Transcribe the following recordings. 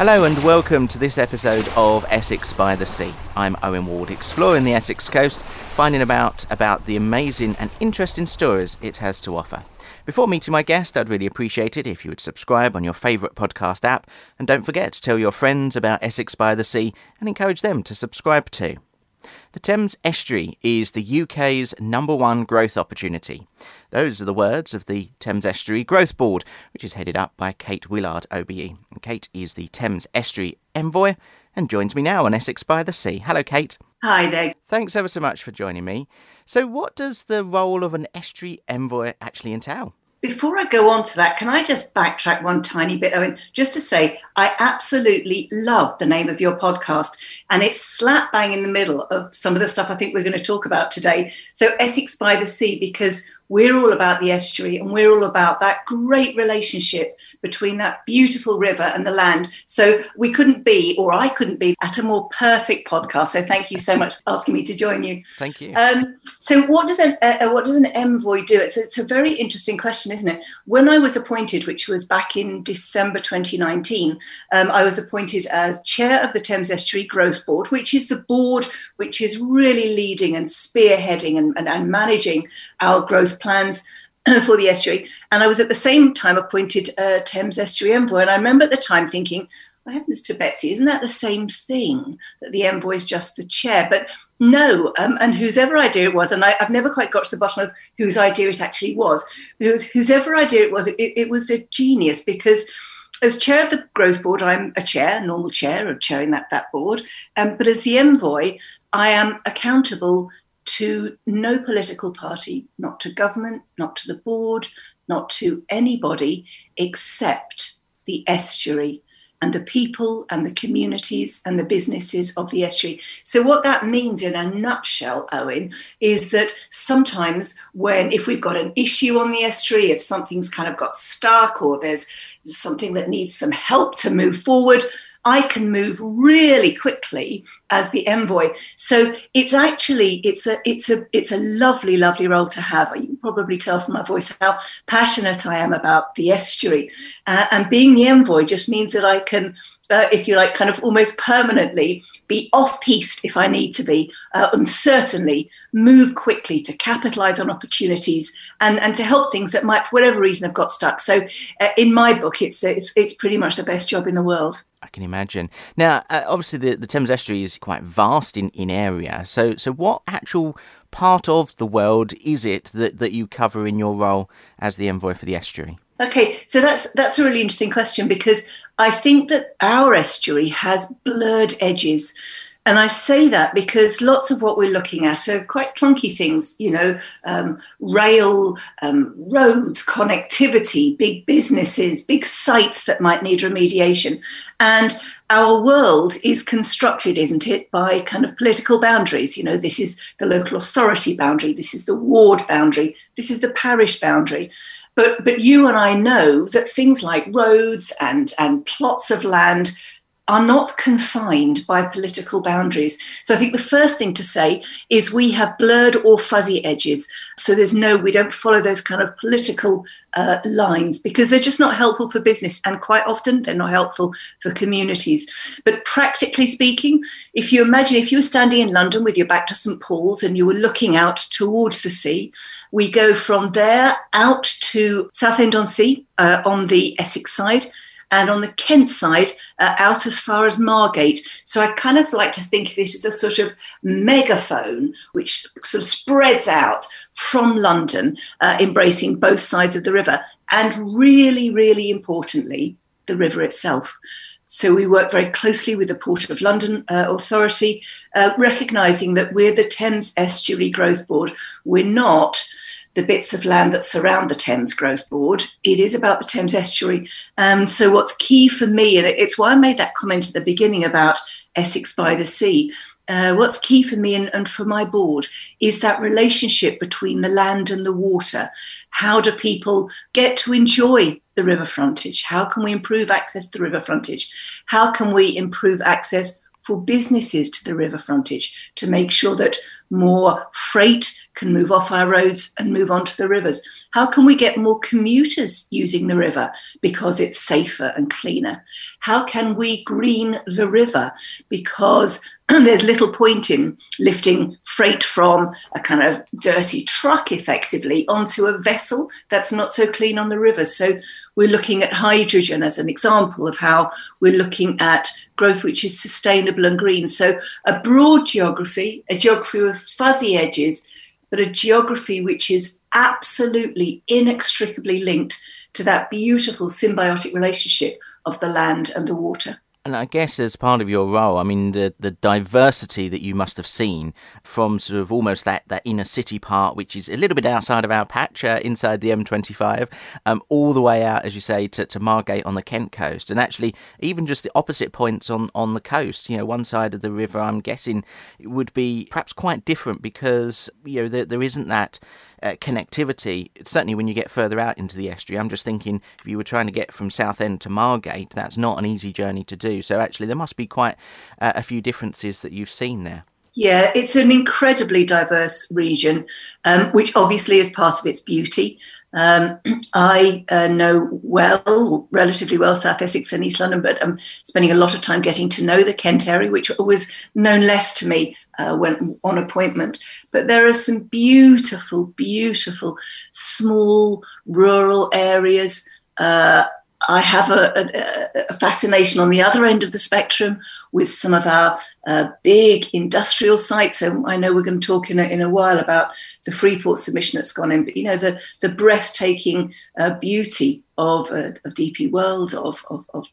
Hello and welcome to this episode of Essex by the Sea. I'm Owen Ward, exploring the Essex coast, finding about about the amazing and interesting stories it has to offer. Before meeting my guest, I'd really appreciate it if you would subscribe on your favourite podcast app, and don't forget to tell your friends about Essex by the Sea and encourage them to subscribe too. The Thames Estuary is the UK's number one growth opportunity. Those are the words of the Thames Estuary Growth Board, which is headed up by Kate Willard, OBE. And Kate is the Thames Estuary Envoy and joins me now on Essex by the Sea. Hello, Kate. Hi there. Thanks ever so much for joining me. So, what does the role of an estuary envoy actually entail? Before I go on to that, can I just backtrack one tiny bit, Owen? Just to say, I absolutely love the name of your podcast, and it's slap bang in the middle of some of the stuff I think we're going to talk about today. So, Essex by the Sea, because we're all about the estuary and we're all about that great relationship between that beautiful river and the land. So we couldn't be, or I couldn't be, at a more perfect podcast. So thank you so much for asking me to join you. Thank you. Um, so what does an uh, what does an envoy do? It's it's a very interesting question, isn't it? When I was appointed, which was back in December 2019, um, I was appointed as chair of the Thames Estuary Growth Board, which is the board which is really leading and spearheading and, and, and managing our growth plans for the estuary. And I was at the same time appointed uh, Thames Estuary Envoy. And I remember at the time thinking, what happens to Betsy? Isn't that the same thing that the envoy is just the chair? But no, um, and whosever idea it was, and I, have never quite got to the bottom of whose idea it actually was, but it was whosever idea it was, it, it was a genius because as chair of the growth board, I'm a chair, normal chair of chairing that, that board. Um, but as the envoy, I am accountable to no political party, not to government, not to the board, not to anybody except the estuary and the people and the communities and the businesses of the estuary. So, what that means in a nutshell, Owen, is that sometimes when, if we've got an issue on the estuary, if something's kind of got stuck or there's something that needs some help to move forward, I can move really quickly as the envoy. So it's actually it's a it's a it's a lovely lovely role to have. You can probably tell from my voice how passionate I am about the estuary, uh, and being the envoy just means that I can uh, if you like, kind of almost permanently be off piste if I need to be, uh, and certainly move quickly to capitalize on opportunities and, and to help things that might, for whatever reason, have got stuck. So, uh, in my book, it's, it's, it's pretty much the best job in the world. Can imagine. Now, uh, obviously, the, the Thames Estuary is quite vast in, in area. So, so what actual part of the world is it that, that you cover in your role as the envoy for the estuary? Okay, so that's that's a really interesting question because I think that our estuary has blurred edges. And I say that because lots of what we're looking at are quite clunky things, you know, um, rail, um, roads, connectivity, big businesses, big sites that might need remediation. And our world is constructed, isn't it, by kind of political boundaries. You know, this is the local authority boundary, this is the ward boundary, this is the parish boundary. But, but you and I know that things like roads and, and plots of land are not confined by political boundaries. So I think the first thing to say is we have blurred or fuzzy edges. So there's no, we don't follow those kind of political uh, lines because they're just not helpful for business. And quite often they're not helpful for communities. But practically speaking, if you imagine if you were standing in London with your back to St. Paul's and you were looking out towards the sea, we go from there out to Southend on Sea uh, on the Essex side and on the Kent side, uh, out as far as Margate. So I kind of like to think of it as a sort of megaphone which sort of spreads out from London, uh, embracing both sides of the river, and really, really importantly, the river itself. So we work very closely with the Port of London uh, Authority, uh, recognising that we're the Thames Estuary Growth Board. We're not the bits of land that surround the Thames Growth Board. It is about the Thames estuary. Um, so, what's key for me, and it's why I made that comment at the beginning about Essex by the Sea. Uh, what's key for me and, and, for my board is that relationship between the land and the water. How do people get to enjoy the river frontage? How can we improve access to the river frontage? How can we improve access for businesses to the river frontage to make sure that more freight can move off our roads and move onto the rivers? How can we get more commuters using the river because it's safer and cleaner? How can we green the river because there's little point in lifting freight from a kind of dirty truck effectively onto a vessel that's not so clean on the river. So we're looking at hydrogen as an example of how we're looking at growth which is sustainable and green. So a broad geography, a geography with fuzzy edges, but a geography which is absolutely inextricably linked to that beautiful symbiotic relationship of the land and the water. And I guess as part of your role, I mean, the, the diversity that you must have seen from sort of almost that, that inner city part, which is a little bit outside of our patch, uh, inside the M25, um, all the way out, as you say, to, to Margate on the Kent coast. And actually, even just the opposite points on, on the coast, you know, one side of the river, I'm guessing, would be perhaps quite different because, you know, there, there isn't that uh, connectivity, certainly when you get further out into the estuary. I'm just thinking if you were trying to get from Southend to Margate, that's not an easy journey to do. So actually, there must be quite uh, a few differences that you've seen there. Yeah, it's an incredibly diverse region, um, which obviously is part of its beauty. Um, I uh, know well, relatively well, South Essex and East London, but I'm spending a lot of time getting to know the Kent area, which was known less to me uh, when on appointment. But there are some beautiful, beautiful small rural areas. Uh, I have a, a, a, fascination on the other end of the spectrum with some of our uh, big industrial sites. So I know we're going to talk in a, in a while about the Freeport submission that's gone in, but you know the the breathtaking uh, beauty of, uh, of DP World, of, of, of,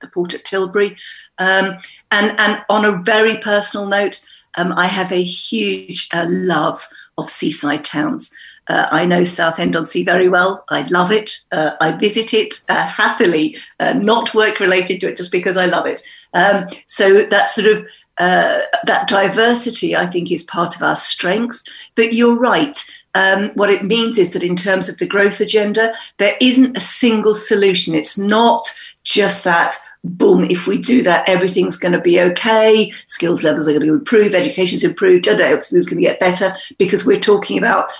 the port at Tilbury, um, and and on a very personal note, um, I have a huge uh, love of seaside towns. Uh, I know Southend on Sea very well. I love it. Uh, I visit it uh, happily, uh, not work related to it, just because I love it. Um, so that sort of uh, that diversity, I think, is part of our strength. But you're right. Um, what it means is that in terms of the growth agenda, there isn't a single solution. It's not just that boom, if we do that, everything's going to be okay. Skills levels are going to improve, education's improved, everything's going to get better because we're talking about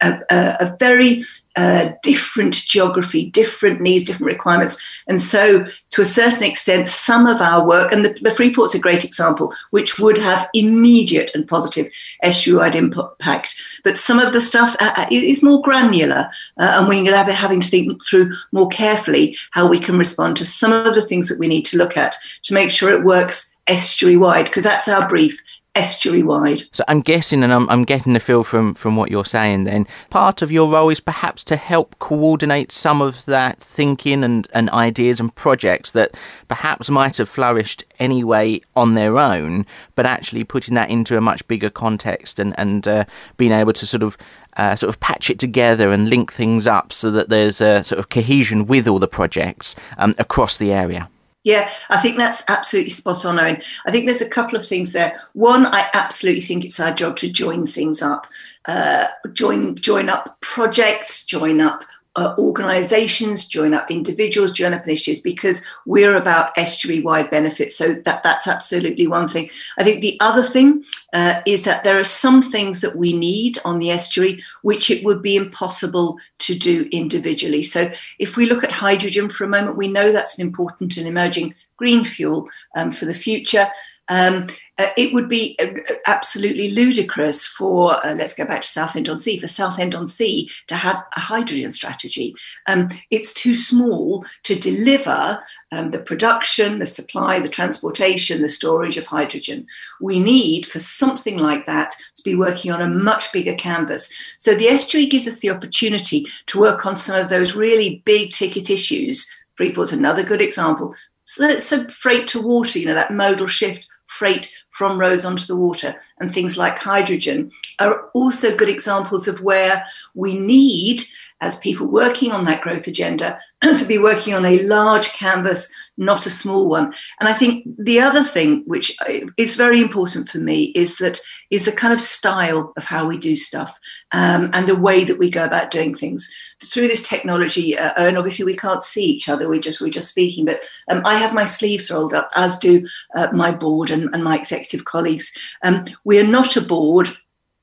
a, a, very uh, different geography, different needs, different requirements. And so, to a certain extent, some of our work, and the, the Freeport's a great example, which would have immediate and positive estuary-wide impact. But some of the stuff uh, uh is more granular, uh, and we're going to be having to think through more carefully how we can respond to some of the things that we need to look at to make sure it works estuary wide, because that's our brief estuary wide. So I'm guessing, and I'm, I'm getting the feel from, from what you're saying then, part of your role is perhaps to help coordinate some of that thinking and, and ideas and projects that perhaps might have flourished anyway on their own, but actually putting that into a much bigger context and, and uh, being able to sort of uh, sort of patch it together and link things up so that there's a sort of cohesion with all the projects um, across the area. Yeah, I think that's absolutely spot on, Owen. I think there's a couple of things there. One, I absolutely think it's our job to join things up, uh, join join up projects, join up uh, organizations, join up individuals, join up initiatives because we're about estuary wide benefits. So that, that's absolutely one thing. I think the other thing uh, is that there are some things that we need on the estuary which it would be impossible to do individually. So if we look at hydrogen for a moment, we know that's an important and emerging green fuel um, for the future. Um, uh, it would be uh, absolutely ludicrous for, uh, let's go back to Southend on Sea, for Southend on Sea to have a hydrogen strategy. Um, it's too small to deliver um, the production, the supply, the transportation, the storage of hydrogen. We need for something like that to be working on a much bigger canvas. So the estuary gives us the opportunity to work on some of those really big ticket issues. Freeport's another good example. So, so freight to water, you know, that modal shift freight from roads onto the water and things like hydrogen are also good examples of where we need as people working on that growth agenda to be working on a large canvas, not a small one. And I think the other thing which is very important for me is that is the kind of style of how we do stuff um, and the way that we go about doing things through this technology. Uh, and obviously we can't see each other; we just we're just speaking. But um, I have my sleeves rolled up, as do uh, my board and, and my executive colleagues. Um, we are not a board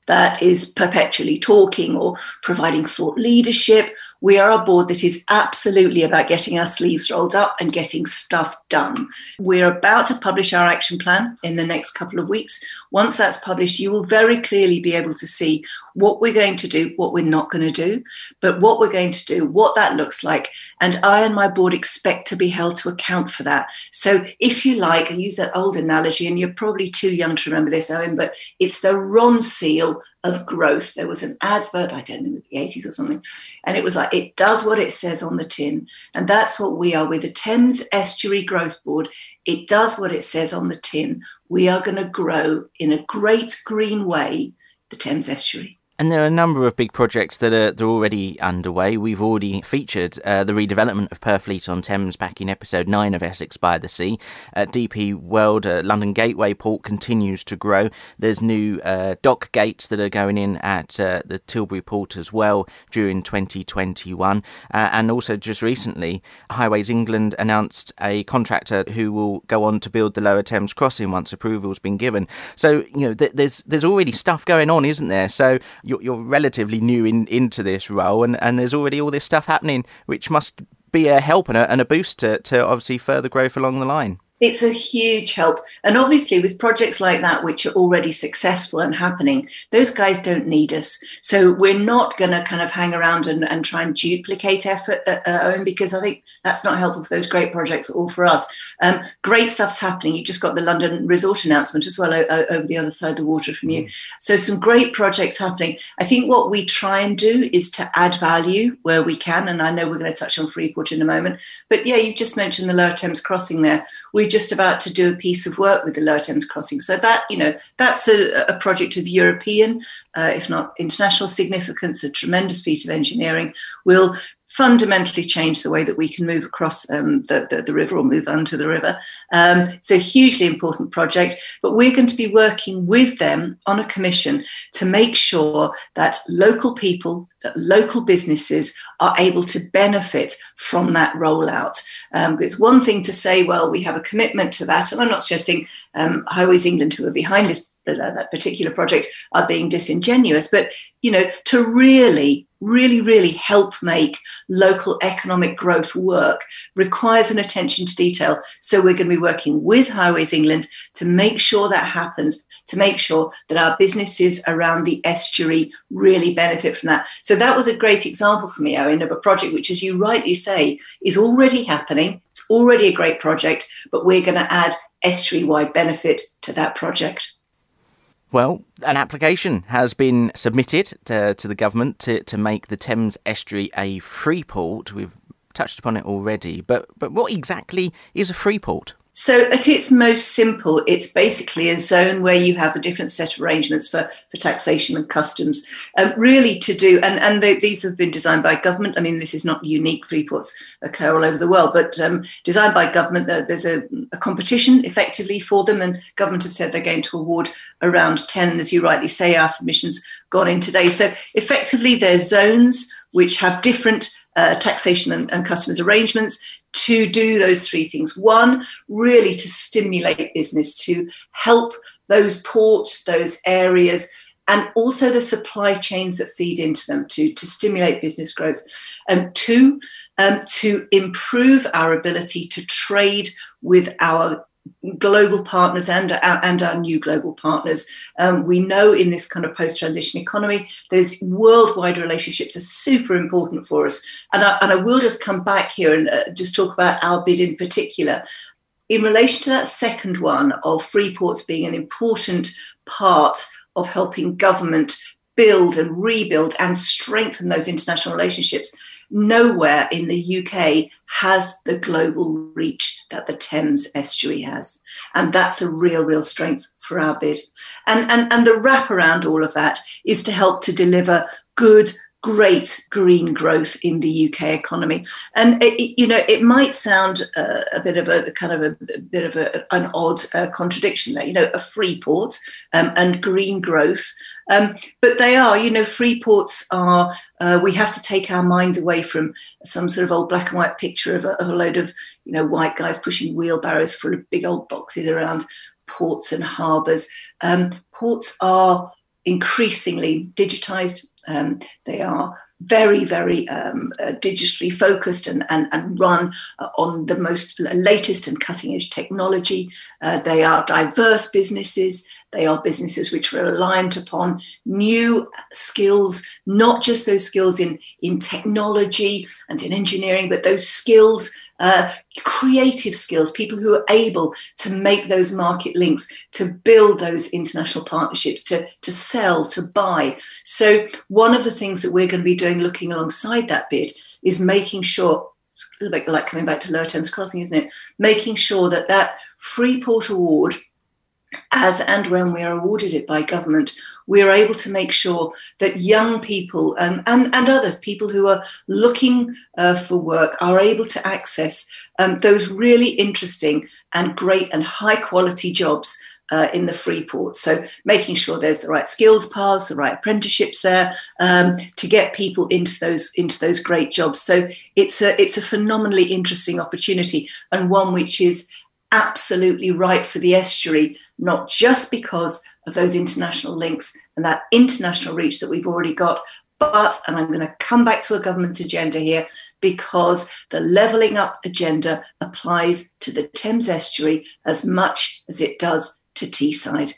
that is perpetually talking or providing thought leadership. We are a board that is absolutely about getting our sleeves rolled up and getting stuff done. We're about to publish our action plan in the next couple of weeks. Once that's published, you will very clearly be able to see what we're going to do, what we're not going to do, but what we're going to do, what that looks like. And I and my board expect to be held to account for that. So, if you like, I use that old analogy, and you're probably too young to remember this, Owen, but it's the Of growth. There was an advert, I don't know, the 80s or something, and it was like, it does what it says on the tin. And that's what we are with the Thames Estuary Growth Board. It does what it says on the tin. We are going to grow in a great green way the Thames Estuary. And there are a number of big projects that are, are already underway. We've already featured uh, the redevelopment of Purfleet on Thames back in episode 9 of Essex by the Sea. Uh, DP World uh, London Gateway Port continues to grow. There's new uh, dock gates that are going in at uh, the Tilbury Port as well during 2021. Uh, and also, just recently, Highways England announced a contractor who will go on to build the Lower Thames crossing once approval's been given. So, you know, th- there's, there's already stuff going on, isn't there? So, you're, you're relatively new in, into this role, and, and there's already all this stuff happening, which must be a help and a, and a boost to, to obviously further growth along the line it's a huge help. And obviously, with projects like that, which are already successful and happening, those guys don't need us. So we're not going to kind of hang around and, and try and duplicate effort at uh, own because I think that's not helpful for those great projects or for us. Um, great stuff's happening. You just got the London resort announcement as well o- over the other side of the water from you. Mm. So some great projects happening. I think what we try and do is to add value where we can. And I know we're going to touch on Freeport in a moment. But yeah, you just mentioned the Lower Thames crossing there. We just about to do a piece of work with the Lower Thames Crossing. So that, you know, that's a, a project of European, uh, if not international significance, a tremendous feat of engineering. We'll fundamentally change the way that we can move across um, the, the, the, river or move onto the river. Um, it's a hugely important project, but we're going to be working with them on a commission to make sure that local people, that local businesses are able to benefit from that rollout. Um, it's one thing to say, well, we have a commitment to that, and I'm not suggesting um, Highways England, who are behind this that particular project are being disingenuous. But you know to really really really help make local economic growth work requires an attention to detail. So we're going to be working with highways england to make sure that happens to make sure that our businesses around the estuary really benefit from that. So that was a great example for me owen of a project which as you rightly say is already happening. It's already a great project but we're going to add estuary wide benefit to that project well, an application has been submitted to, to the government to, to make the Thames estuary a free port. We've touched upon it already, but but what exactly is a free port? So, at its most simple, it's basically a zone where you have a different set of arrangements for, for taxation and customs, um, really to do, and, and they, these have been designed by government. I mean, this is not unique, free ports occur all over the world, but um, designed by government. Uh, there's a, a, competition effectively for them, and government have said they're going to award around 10, as you rightly say, our submissions gone in today. So, effectively, there's zones which have different uh, taxation and, and customs arrangements to do those three things. One, really to stimulate business, to help those ports, those areas, and also the supply chains that feed into them to, to stimulate business growth. And two, um, to improve our ability to trade with our global partners and our, and our new global partners. Um, we know in this kind of post-transition economy, those worldwide relationships are super important for us. And I, and I will just come back here and uh, just talk about our bid in particular. In relation to that second one of free ports being an important part of helping government build and rebuild and strengthen those international relationships. Nowhere in the UK has the global reach that the Thames estuary has. And that's a real, real strength for our bid. And, and, and the wrap around all of that is to help to deliver good great green growth in the UK economy. And it, you know, it might sound uh, a bit of a kind of a, a bit of a, an odd uh, contradiction there. You know, a free port um, and green growth, um, but they are. You know, free ports are. Uh, we have to take our minds away from some sort of old black and white picture of a, of a load of you know white guys pushing wheelbarrows full of big old boxes around ports and harbours. Um, ports are increasingly digitized. Um, they are very, very um, uh, digitally focused and, and, and run uh, on the most latest and cutting edge technology. Uh, they are diverse businesses. They are businesses which are reliant upon new skills, not just those skills in, in technology and in engineering, but those skills uh, creative skills, people who are able to make those market links, to build those international partnerships, to, to sell, to buy. So, one of the things that we're going to be doing looking alongside that bid is making sure. Like, like coming back to Lower Thames Crossing, isn't it? Making sure that that Freeport Award as and when we are awarded it by government, we are able to make sure that young people and, and, and others, people who are looking uh, for work, are able to access um, those really interesting and great and high quality jobs uh, in the Freeport. So making sure there's the right skills paths, the right apprenticeships there um, to get people into those into those great jobs. So it's a it's a phenomenally interesting opportunity and one which is absolutely right for the estuary, not just because of those international links and that international reach that we've already got, but, and I'm going to come back to a government agenda here, because the levelling up agenda applies to the Thames estuary as much as it does to Teesside.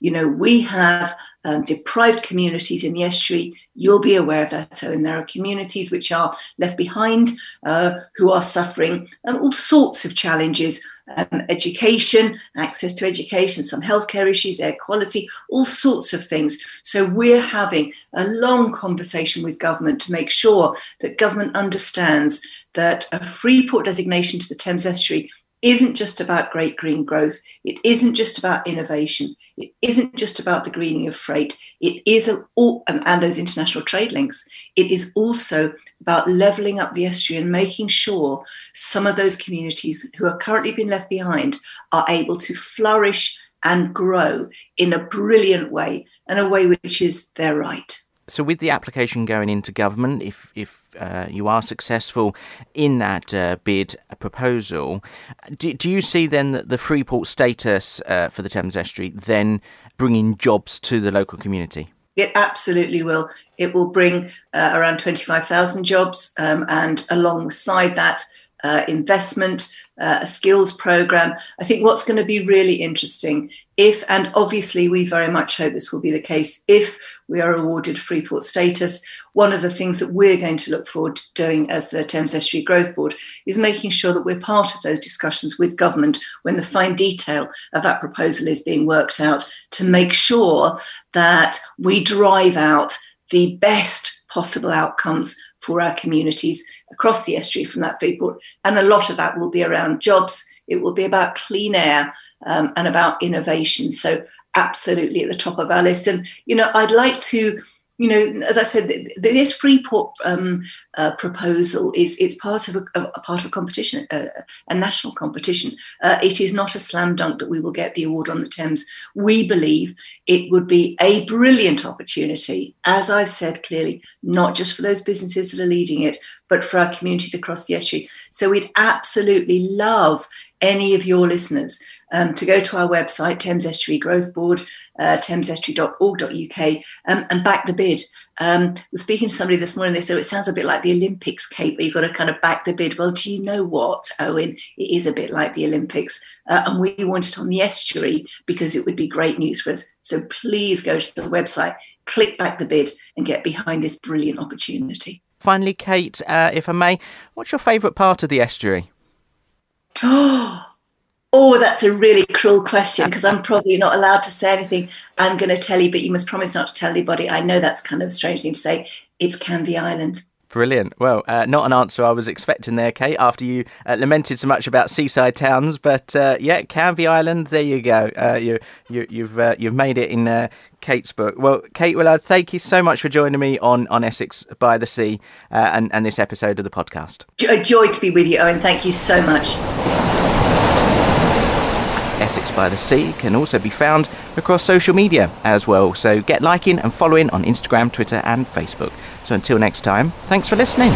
You know, we have um, deprived communities in the estuary. You'll be aware of that, and there are communities which are left behind uh, who are suffering um, all sorts of challenges um, education, access to education, some healthcare issues, air quality, all sorts of things. So we're having a long conversation with government to make sure that government understands that a Freeport designation to the Thames estuary isn't just about great green growth. It isn't just about innovation. It isn't just about the greening of freight. It is a, all, and, and those international trade links. It is also about levelling up the estuary and making sure some of those communities who are currently being left behind are able to flourish and grow in a brilliant way and a way which is their right. So, with the application going into government, if if uh, you are successful in that uh, bid proposal, do, do you see then that the Freeport status uh, for the Thames Estuary then bringing jobs to the local community? It absolutely will. It will bring uh, around 25,000 jobs, um, and alongside that, uh, investment, uh, a skills program. I think what's going to be really interesting, if, and obviously we very much hope this will be the case, if we are awarded Freeport status, one of the things that we're going to look forward to doing as the Thames Estuary Growth Board is making sure that we're part of those discussions with government when the fine detail of that proposal is being worked out to make sure that we drive out the best possible outcomes for our communities across the estuary from that Freeport. And a lot of that will be around jobs. It will be about clean air um, and about innovation. So, absolutely at the top of our list. And, you know, I'd like to you know, as I said, this Freeport um, uh, proposal is it's part of a, a, part of a competition, a, a national competition. Uh, it is not a slam dunk that we will get the award on the Thames. We believe it would be a brilliant opportunity, as I've said clearly, not just for those businesses that are leading it, but for our communities across the estuary. So we'd absolutely love any of your listeners um, to go to our website, Thames Estuary Growth Board, uh, thamesestuary.org.uk, um, and back the bid. Um, I was speaking to somebody this morning, they said it sounds a bit like the Olympics, Kate, where you've got to kind of back the bid. Well, do you know what, Owen? It is a bit like the Olympics. Uh, and we want it on the estuary because it would be great news for us. So please go to the website, click back the bid, and get behind this brilliant opportunity. Finally, Kate, uh, if I may, what's your favourite part of the estuary? Oh, Oh, that's a really cruel question because I'm probably not allowed to say anything. I'm going to tell you, but you must promise not to tell anybody. I know that's kind of a strange thing to say. It's Canvey Island. Brilliant. Well, uh, not an answer I was expecting there, Kate, after you uh, lamented so much about seaside towns. But uh, yeah, Canvey Island, there you go. Uh, you, you, you've, uh, you've made it in uh, Kate's book. Well, Kate Willard, thank you so much for joining me on, on Essex by the Sea and, and this episode of the podcast. A joy to be with you, Owen. Thank you so much. Essex by the Sea can also be found across social media as well. So get liking and following on Instagram, Twitter, and Facebook. So until next time, thanks for listening.